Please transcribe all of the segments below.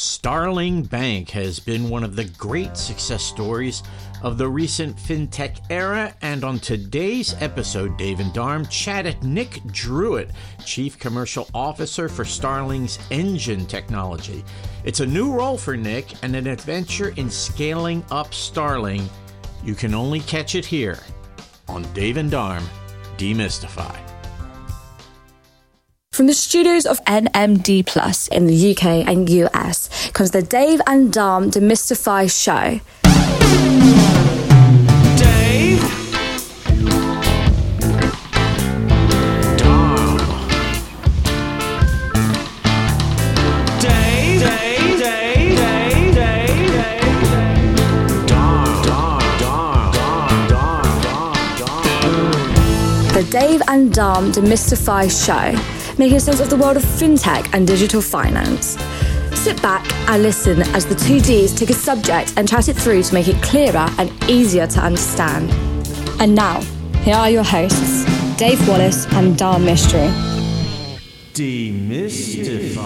Starling Bank has been one of the great success stories of the recent fintech era, and on today's episode, Dave and Dharm chatted Nick Drewett, Chief Commercial Officer for Starling's Engine Technology. It's a new role for Nick and an adventure in scaling up Starling. You can only catch it here on Dave and Dharm Demystify. From the studios of NMD Plus in the UK and US comes the Dave and Dom Demystify show. Dave. Dom. Dave. Dave. Dave. Dom. Dom. Dom. Dom. Dom. Dom. The Dave and Dom Demystify show, making sense of the world of fintech and digital finance. Sit back and listen as the two Ds take a subject and chat it through to make it clearer and easier to understand. And now, here are your hosts, Dave Wallace and Dom Mistry. Demystify.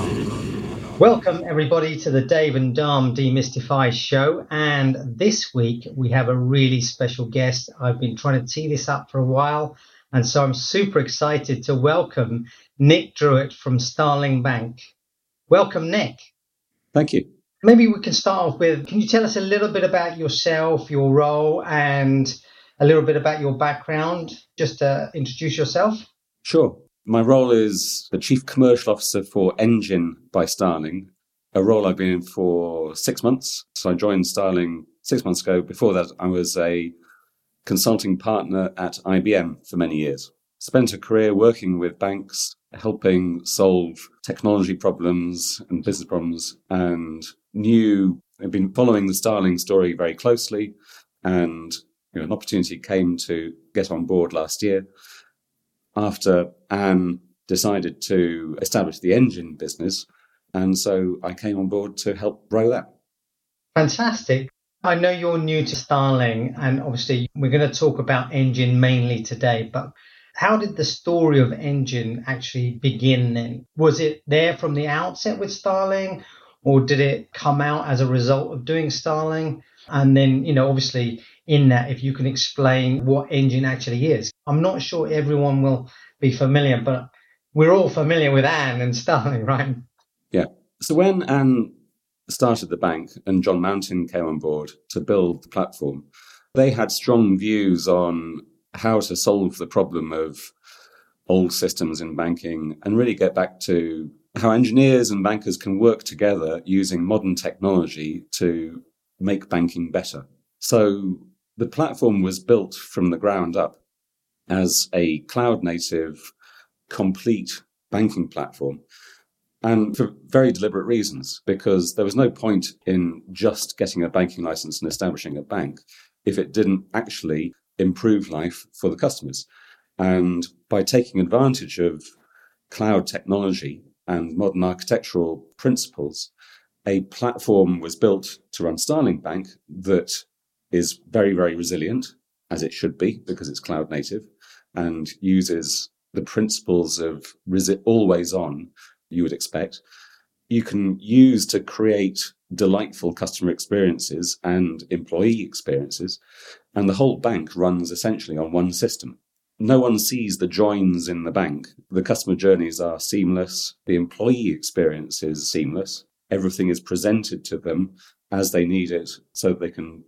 Welcome, everybody, to the Dave and Dom Demystify show. And this week we have a really special guest. I've been trying to tee this up for a while. And so I'm super excited to welcome Nick Drewett from Starling Bank. Welcome, Nick. Thank you. Maybe we can start off with can you tell us a little bit about yourself, your role, and a little bit about your background? Just to introduce yourself. Sure. My role is the Chief Commercial Officer for Engine by Starling, a role I've been in for six months. So I joined Starling six months ago. Before that, I was a consulting partner at IBM for many years. Spent a career working with banks, helping solve technology problems and business problems, and knew I've been following the Starling story very closely. And you know, an opportunity came to get on board last year after Anne decided to establish the engine business. And so I came on board to help grow that. Fantastic. I know you're new to Starling, and obviously we're going to talk about Engine mainly today, but how did the story of Engine actually begin then? Was it there from the outset with Starling, or did it come out as a result of doing Starling? And then, you know, obviously in that, if you can explain what Engine actually is. I'm not sure everyone will be familiar, but we're all familiar with Anne and Starling, right? Yeah. So when Anne started the bank and John Mountain came on board to build the platform, they had strong views on how to solve the problem of old systems in banking and really get back to how engineers and bankers can work together using modern technology to make banking better. So the platform was built from the ground up as a cloud native, complete banking platform. And for very deliberate reasons, because there was no point in just getting a banking license and establishing a bank if it didn't actually improve life for the customers. And by taking advantage of cloud technology and modern architectural principles, a platform was built to run Starling Bank that is very, very resilient, as it should be, because it's cloud native and uses the principles of resi- always on you would expect. You can use to create delightful customer experiences and employee experiences. And the whole bank runs essentially on one system. No one sees the joins in the bank. The customer journeys are seamless. The employee experience is seamless. Everything is presented to them as they need it so that they can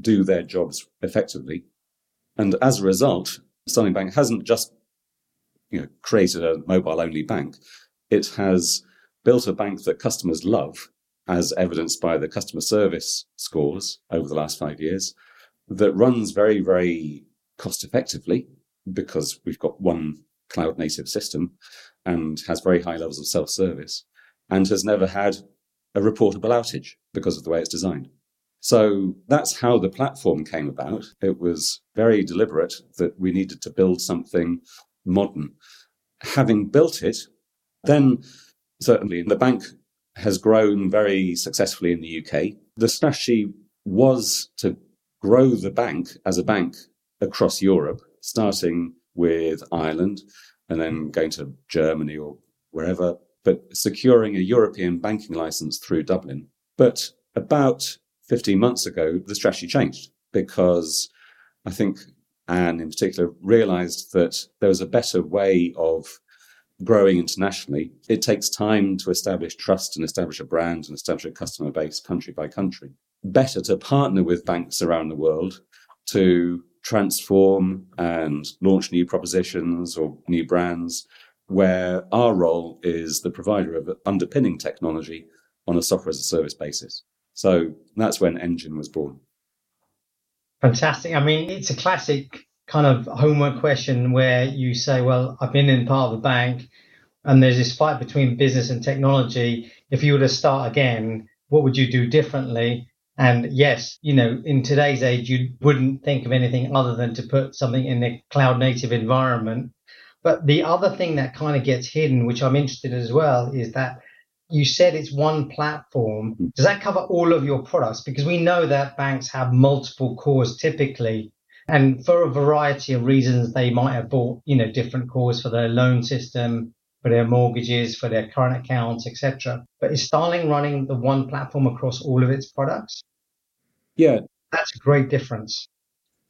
do their jobs effectively. And as a result, Starling Bank hasn't just you know, created a mobile only bank. It has built a bank that customers love, as evidenced by the customer service scores over the last five years, that runs very, very cost effectively because we've got one cloud native system and has very high levels of self service and has never had a reportable outage because of the way it's designed. So that's how the platform came about. It was very deliberate that we needed to build something modern. Having built it, then certainly the bank has grown very successfully in the UK. The strategy was to grow the bank as a bank across Europe, starting with Ireland and then going to Germany or wherever, but securing a European banking license through Dublin But about 15 months ago, the strategy changed because I think Anne in particular realized that there was a better way of growing internationally. It takes time to establish trust and establish a brand and establish a customer base country by country. Better to partner with banks around the world to transform and launch new propositions or new brands where our role is the provider of underpinning technology on a software as a service basis. So that's when Engine was born. Fantastic. I mean, it's a classic kind of homework question where you say, well, I've been in part of the bank and there's this fight between business and technology. If you were to start again, what would you do differently? And yes, you know, in today's age, you wouldn't think of anything other than to put something in a cloud native environment. But the other thing that kind of gets hidden, which I'm interested in as well, is that you said it's one platform. Hmm. Does that cover all of your products? Because we know that banks have multiple cores typically. And for a variety of reasons, they might have bought, you know, different cores for their loan system, for their mortgages, for their current accounts, etc. But is Starling running the one platform across all of its products? Yeah. That's a great difference.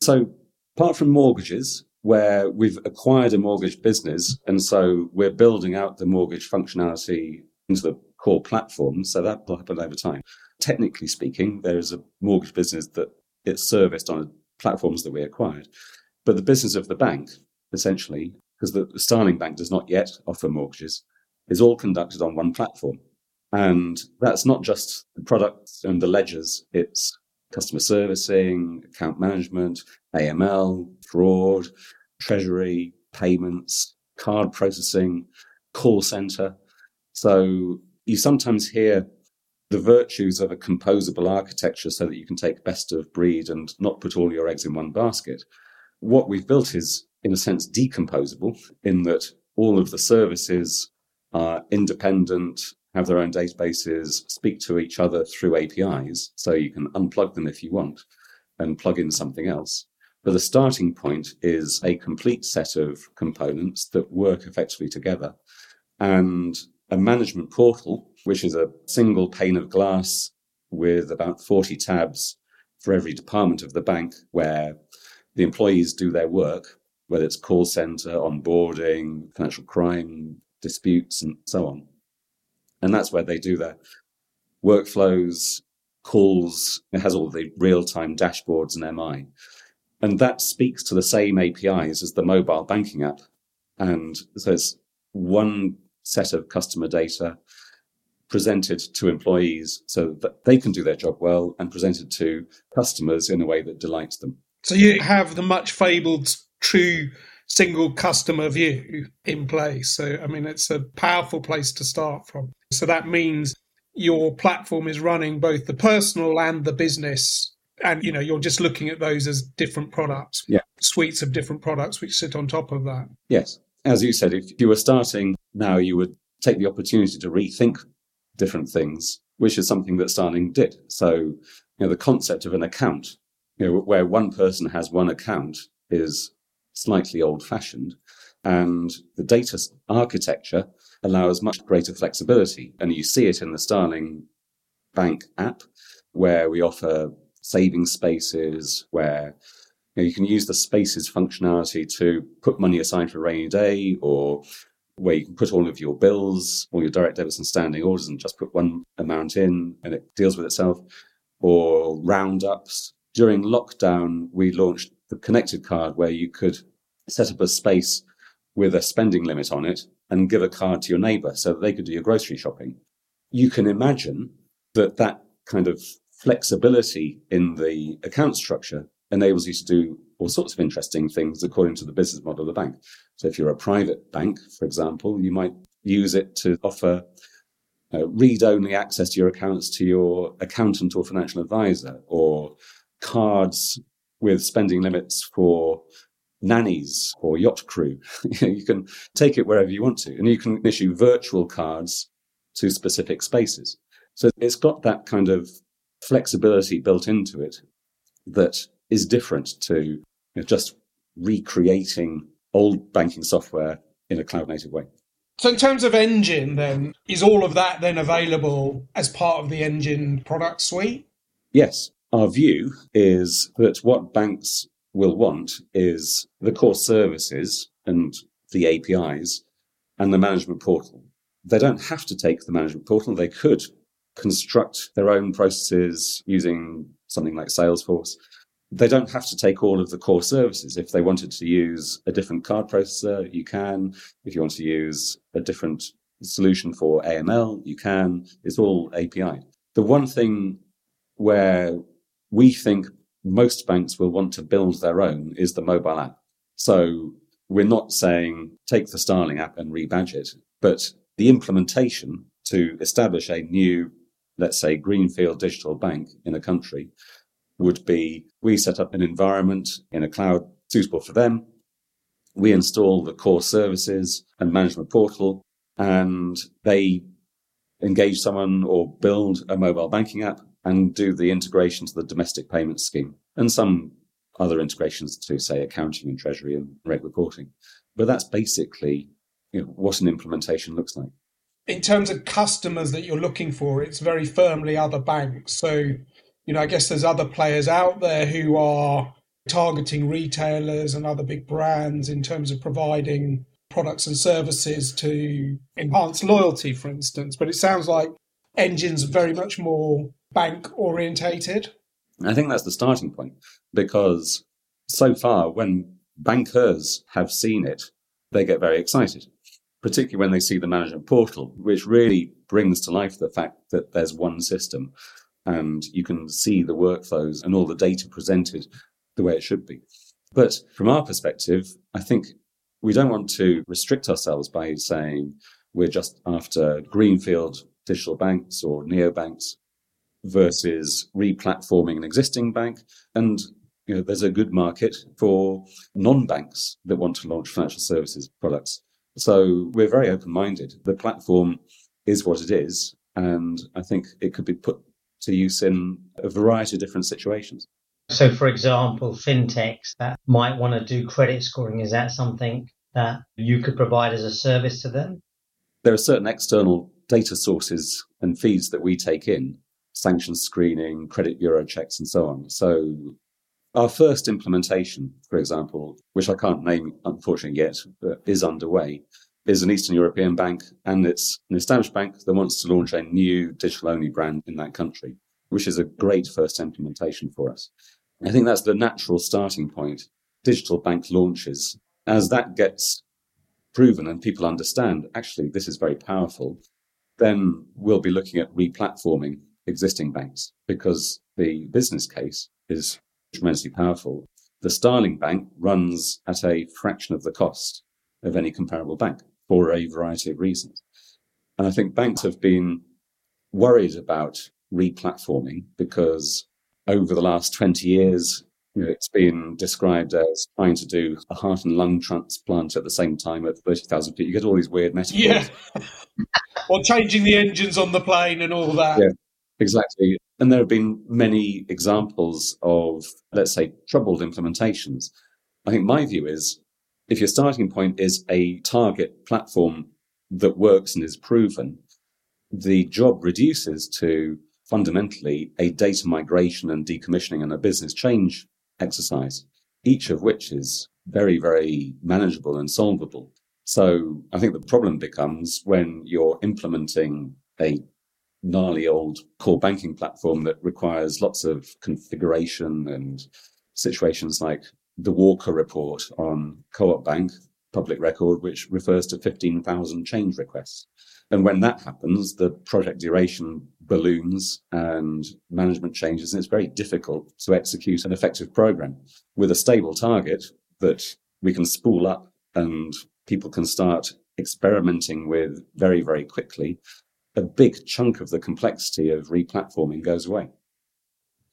So apart from mortgages, where we've acquired a mortgage business. And so we're building out the mortgage functionality into the core platform. So that will happen over time. Technically speaking, there is a mortgage business that it's serviced on platforms that we acquired. But the business of the bank, essentially, because the Starling Bank does not yet offer mortgages, is all conducted on one platform. And that's not just the products and the ledgers, it's customer servicing, account management, AML, fraud, treasury, payments, card processing, call center. So you sometimes hear the virtues of a composable architecture so that you can take best of breed and not put all your eggs in one basket. What we've built is, in a sense, decomposable in that all of the services are independent, have their own databases, speak to each other through APIs. So you can unplug them if you want and plug in something else. But the starting point is a complete set of components that work effectively together and a management portal, which is a single pane of glass with about 40 tabs for every department of the bank where the employees do their work, whether it's call center, onboarding, financial crime, disputes, and so on. And that's where they do their workflows, calls. It has all the real time dashboards and MI. And that speaks to the same APIs as the mobile banking app. And so it's one set of customer data presented to employees so that they can do their job well and presented to customers in a way that delights them. So you have the much fabled true single customer view in place. So, I mean, it's a powerful place to start from. So that means your platform is running both the personal and the business. And, you know, you're just looking at those as different products, yeah. suites of different products which sit on top of that. Yes. As you said, if you were starting now, you would take the opportunity to rethink different things, which is something that Starling did. So, you know, the concept of an account, you know, where one person has one account is slightly old fashioned. And the data architecture allows much greater flexibility. And you see it in the Starling Bank app, where we offer saving spaces, where you, know, you can use the spaces functionality to put money aside for a rainy day, or where you can put all of your bills, all your direct debits and standing orders, and just put one amount in and it deals with itself, or roundups. During lockdown, we launched the connected card where you could set up a space with a spending limit on it and give a card to your neighbor so that they could do your grocery shopping. You can imagine that that kind of flexibility in the account structure enables you to do all sorts of interesting things according to the business model of the bank. So if you're a private bank, for example, you might use it to offer uh, read only access to your accounts to your accountant or financial advisor or cards with spending limits for nannies or yacht crew. you can take it wherever you want to, and you can issue virtual cards to specific spaces. So it's got that kind of flexibility built into it that is different to you know, just recreating old banking software in a cloud native way. So, in terms of engine, then, is all of that then available as part of the engine product suite? Yes. Our view is that what banks will want is the core services and the APIs and the management portal. They don't have to take the management portal. They could construct their own processes using something like Salesforce. They don't have to take all of the core services. If they wanted to use a different card processor, you can. If you want to use a different solution for AML, you can. It's all API. The one thing where we think most banks will want to build their own is the mobile app. So we're not saying take the Starling app and rebadge it, but the implementation to establish a new, let's say, greenfield digital bank in a country would be we set up an environment in a cloud suitable for them. We install the core services and management portal and they engage someone or build a mobile banking app and do the integration to the domestic payment scheme and some other integrations to say accounting and treasury and reg reporting. But that's basically you know, what an implementation looks like. In terms of customers that you're looking for, it's very firmly other banks. So, you know, I guess there's other players out there who are targeting retailers and other big brands in terms of providing products and services to enhance loyalty, for instance. But it sounds like Engine's very much more bank orientated. I think that's the starting point because so far, when bankers have seen it, they get very excited, particularly when they see the management portal, which really brings to life the fact that there's one system and you can see the workflows and all the data presented the way it should be. But from our perspective, I think we don't want to restrict ourselves by saying we're just after greenfield digital banks or neobanks versus replatforming an existing bank. And you know, there's a good market for non-banks that want to launch financial services products. So we're very open-minded. The platform is what it is, and I think it could be put to use in a variety of different situations. So, for example, fintechs that might want to do credit scoring, is that something that you could provide as a service to them? There are certain external data sources and feeds that we take in sanctions screening, credit bureau checks, and so on. So our first implementation, for example, which I can't name unfortunately yet, but is underway, is an Eastern European bank, and it's an established bank that wants to launch a new digital only brand in that country, which is a great first implementation for us. I think that's the natural starting point. Digital bank launches. As that gets proven and people understand, actually, this is very powerful, then we'll be looking at replatforming existing banks because the business case is tremendously powerful. The Starling Bank runs at a fraction of the cost of any comparable bank for a variety of reasons. And I think banks have been worried about replatforming because over the last 20 years, you know, it's been described as trying to do a heart and lung transplant at the same time at 30,000 feet. You get all these weird metaphors. Yeah. or changing the engines on the plane and all that. Yeah. Exactly. And there have been many examples of, let's say, troubled implementations. I think my view is if your starting point is a target platform that works and is proven, the job reduces to fundamentally a data migration and decommissioning and a business change exercise, each of which is very, very manageable and solvable. So I think the problem becomes when you're implementing a gnarly old core banking platform that requires lots of configuration and situations like the Walker report on Co-op Bank, public record, which refers to 15,000 change requests. And when that happens, the project duration balloons and management changes, and it's very difficult to execute an effective program with a stable target that we can spool up and people can start experimenting with very, very quickly a big chunk of the complexity of replatforming goes away.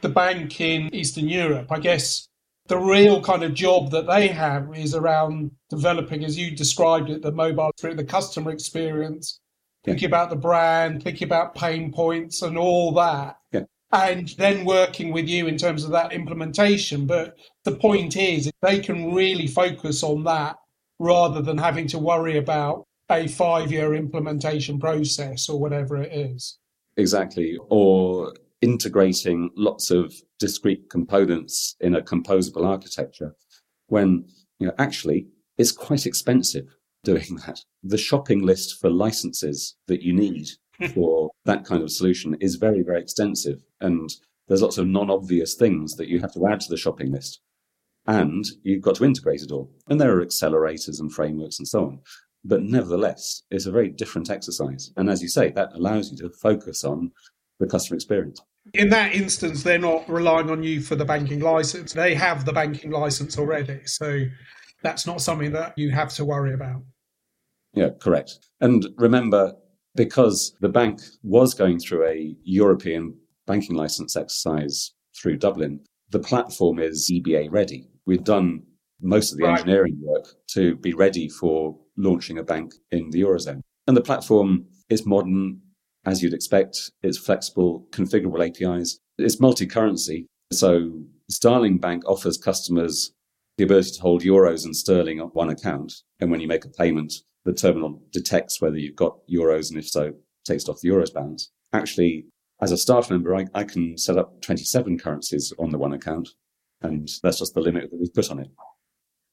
The bank in Eastern Europe, I guess the real kind of job that they have is around developing, as you described it, the mobile the customer experience, yeah. thinking about the brand, thinking about pain points and all that. Yeah. And then working with you in terms of that implementation. But the point is, they can really focus on that rather than having to worry about a five year implementation process or whatever it is. Exactly. Or integrating lots of discrete components in a composable architecture when you know actually it's quite expensive doing that. The shopping list for licenses that you need hmm. for that kind of solution is very, very extensive. And there's lots of non obvious things that you have to add to the shopping list. And you've got to integrate it all. And there are accelerators and frameworks and so on. But nevertheless, it's a very different exercise. And as you say, that allows you to focus on the customer experience. In that instance, they're not relying on you for the banking license. They have the banking license already. So that's not something that you have to worry about. Yeah, correct. And remember, because the bank was going through a European banking license exercise through Dublin, the platform is EBA ready. We've done most of the right. engineering work to be ready for launching a bank in the Eurozone. And the platform is modern, as you'd expect. It's flexible, configurable APIs. It's multi currency. So Starling Bank offers customers the ability to hold euros and sterling on one account. And when you make a payment, the terminal detects whether you've got euros and if so, takes it off the euros balance. Actually, as a staff member, I, I can set up 27 currencies on the one account. And that's just the limit that we've put on it.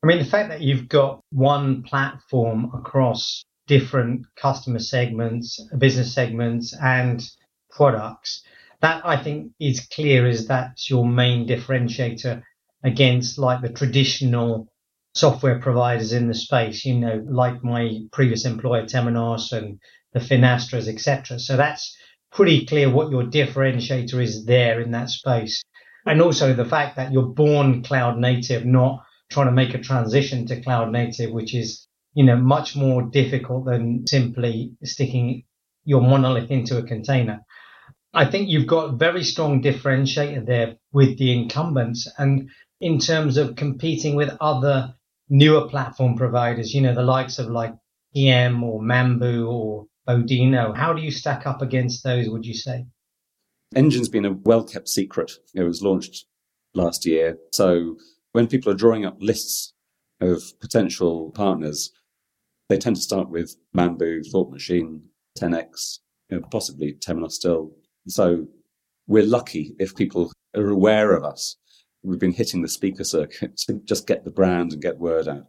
I mean, the fact that you've got one platform across different customer segments, business segments, and products, that I think is clear is that's your main differentiator against like the traditional software providers in the space, you know, like my previous employer, Temenos and the Finastras, etc. So that's pretty clear what your differentiator is there in that space. And also the fact that you're born cloud native, not trying to make a transition to cloud native, which is, you know, much more difficult than simply sticking your monolith into a container. I think you've got very strong differentiator there with the incumbents and in terms of competing with other newer platform providers, you know, the likes of like PM or Mambu or Vodeno. How do you stack up against those, would you say? Engine's been a well kept secret. It was launched last year. So when people are drawing up lists of potential partners, they tend to start with Mambu, Thought Machine, 10x, you know, possibly Temenos still. So we're lucky if people are aware of us we've been hitting the speaker circuit to just get the brand and get word out.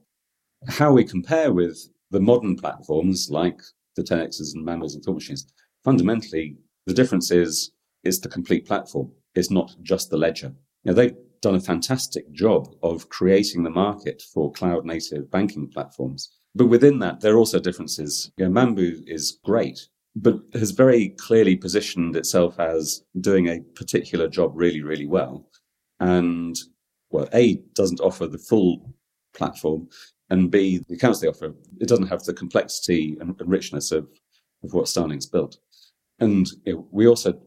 How we compare with the modern platforms like the 10x's and Mambus and Thought Machines, fundamentally, the difference is it's the complete platform. It's not just the ledger. Know, they've done a fantastic job of creating the market for cloud native banking platforms. But within that, there are also differences. You know, Mambu is great, but has very clearly positioned itself as doing a particular job really, really well and well, A doesn't offer the full platform, and B the accounts they offer it doesn't have the complexity and, richness of of what Starling's built. And you know, we also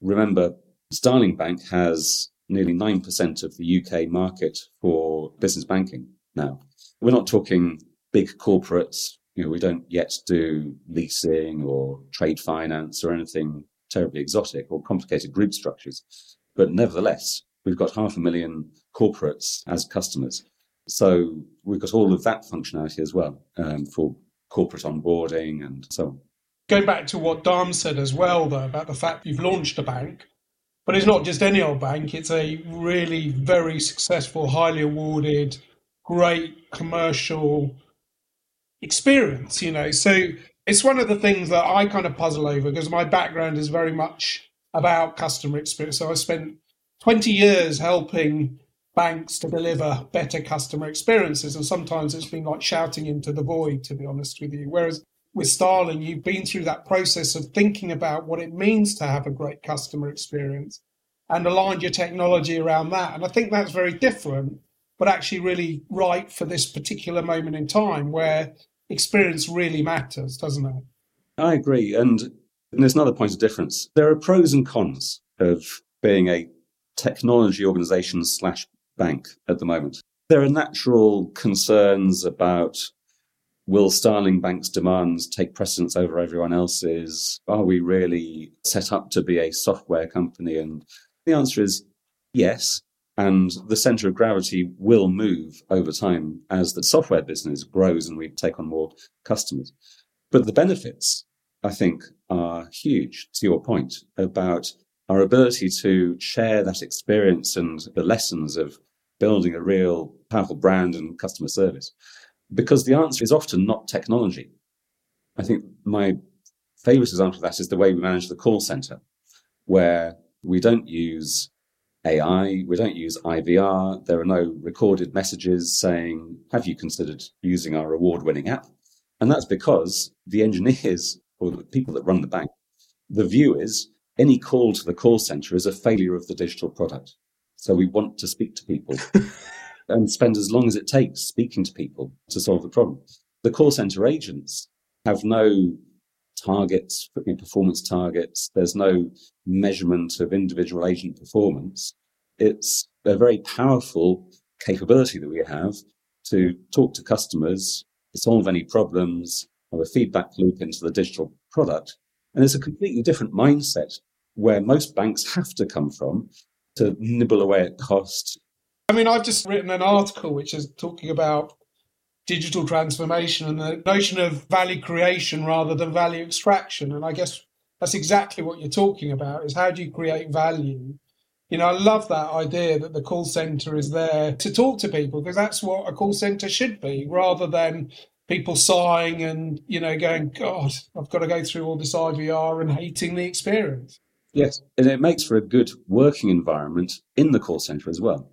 remember Starling Bank has nearly nine percent of the UK market for business banking now. We're not talking big corporates. You know, we don't yet do leasing or trade finance or anything terribly exotic or complicated group structures. But nevertheless, we've got half a million corporates as customers. So we've got all of that functionality as well um, for corporate onboarding and so on. Go back to what Dom said as well, though, about the fact you've launched a bank, but it's not just any old bank. It's a really very successful, highly awarded, great commercial experience, you know. So it's one of the things that I kind of puzzle over because my background is very much about customer experience. So I spent 20 years helping banks to deliver better customer experiences. And sometimes it's been like shouting into the void, to be honest with you. Whereas with Starling, you've been through that process of thinking about what it means to have a great customer experience and aligned your technology around that. And I think that's very different, but actually really right for this particular moment in time where experience really matters, doesn't it? I agree. And, there's another point of difference. There are pros and cons of being a technology organization slash bank at the moment. There are natural concerns about will Starling Bank's demands take precedence over everyone else's? Are we really set up to be a software company? And the answer is yes. And the center of gravity will move over time as the software business grows and we take on more customers. But the benefits, I think, are huge to your point about our ability to share that experience and the lessons of building a real powerful brand and customer service. Because the answer is often not technology. I think my favorite example of that is the way we manage the call center, where we don't use AI, we don't use IVR, there are no recorded messages saying, Have you considered using our award winning app? And that's because the engineers or the people that run the bank, the view is any call to the call center is a failure of the digital product. So we want to speak to people and spend as long as it takes speaking to people to solve the problem. The call center agents have no targets, performance targets. There's no measurement of individual agent performance. It's a very powerful capability that we have to talk to customers, solve any problems, have a feedback loop into the digital product. And it's a completely different mindset where most banks have to come from to nibble away at cost. I mean, I've just written an article which is talking about digital transformation and the notion of value creation rather than value extraction. And I guess that's exactly what you're talking about is how do you create value? You know, I love that idea that the call center is there to talk to people because that's what a call center should be rather than people sighing and, you know, going, God, I've got to go through all this IVR and hating the experience. Yes, and it makes for a good working environment in the call center as well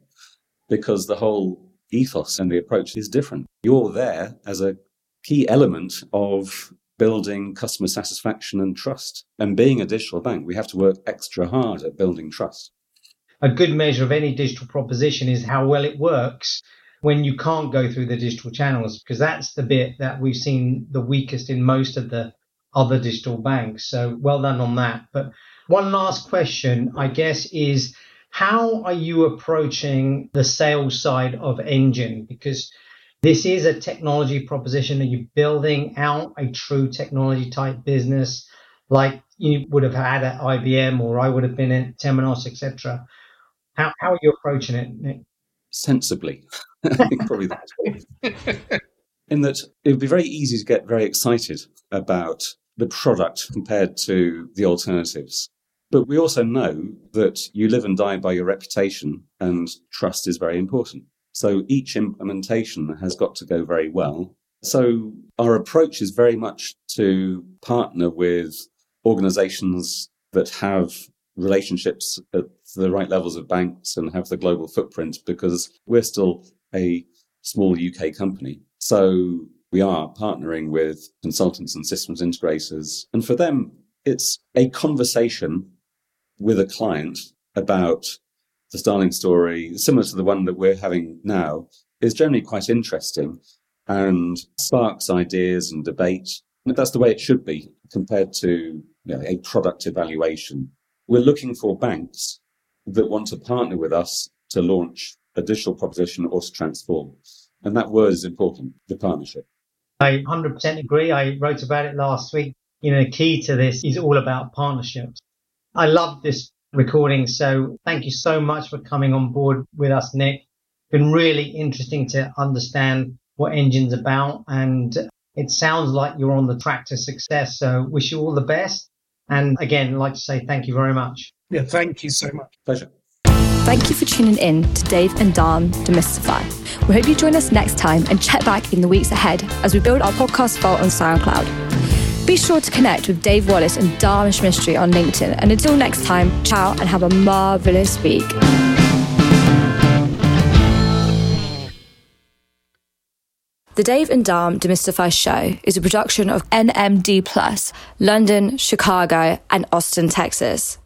because the whole ethos and the approach is different. You're there as a key element of building customer satisfaction and trust. And being a digital bank, we have to work extra hard at building trust. A good measure of any digital proposition is how well it works when you can't go through the digital channels, because that's the bit that we've seen the weakest in most of the other digital banks. So well done on that. But one last question, I guess, is how are you approaching the sales side of Engine? Because this is a technology proposition. Are you're building out a true technology type business like you would have had at IBM or I would have been at Temenos, etc.? How, how are you approaching it, Nick? Sensibly. Probably that. In that it would be very easy to get very excited about the product compared to the alternatives. But we also know that you live and die by your reputation, and trust is very important. So each implementation has got to go very well. So our approach is very much to partner with organizations that have relationships at the right levels of banks and have the global footprint because we're still a small UK company. So we are partnering with consultants and systems integrators. And for them, it's a conversation with a client about the Starling story, similar to the one that we're having now, is generally quite interesting and sparks ideas and debate. And that's the way it should be compared to you know, a product evaluation. We're looking for banks that want to partner with us to launch a digital proposition or to transform. And that word is important, the partnership. I 100% agree. I wrote about it last week. You know, the key to this is all about partnerships. I love this recording. So thank you so much for coming on board with us, Nick. Been really interesting to understand what Engine's about. And it sounds like you're on the track to success. So wish you all the best. And again, I'd like to say thank you very much. Yeah, thank you so much. Pleasure. Thank you for tuning in to Dave and Dharm Demystify. We hope you join us next time and check back in the weeks ahead as we build our podcast vault on SoundCloud. Be sure to connect with Dave Wallace and Dharmesh Mistry on LinkedIn. And until next time, ciao and have a marvelous week. The Dave and Dharm Demystify Show is a production of NMD Plus, London, Chicago, and Austin, Texas.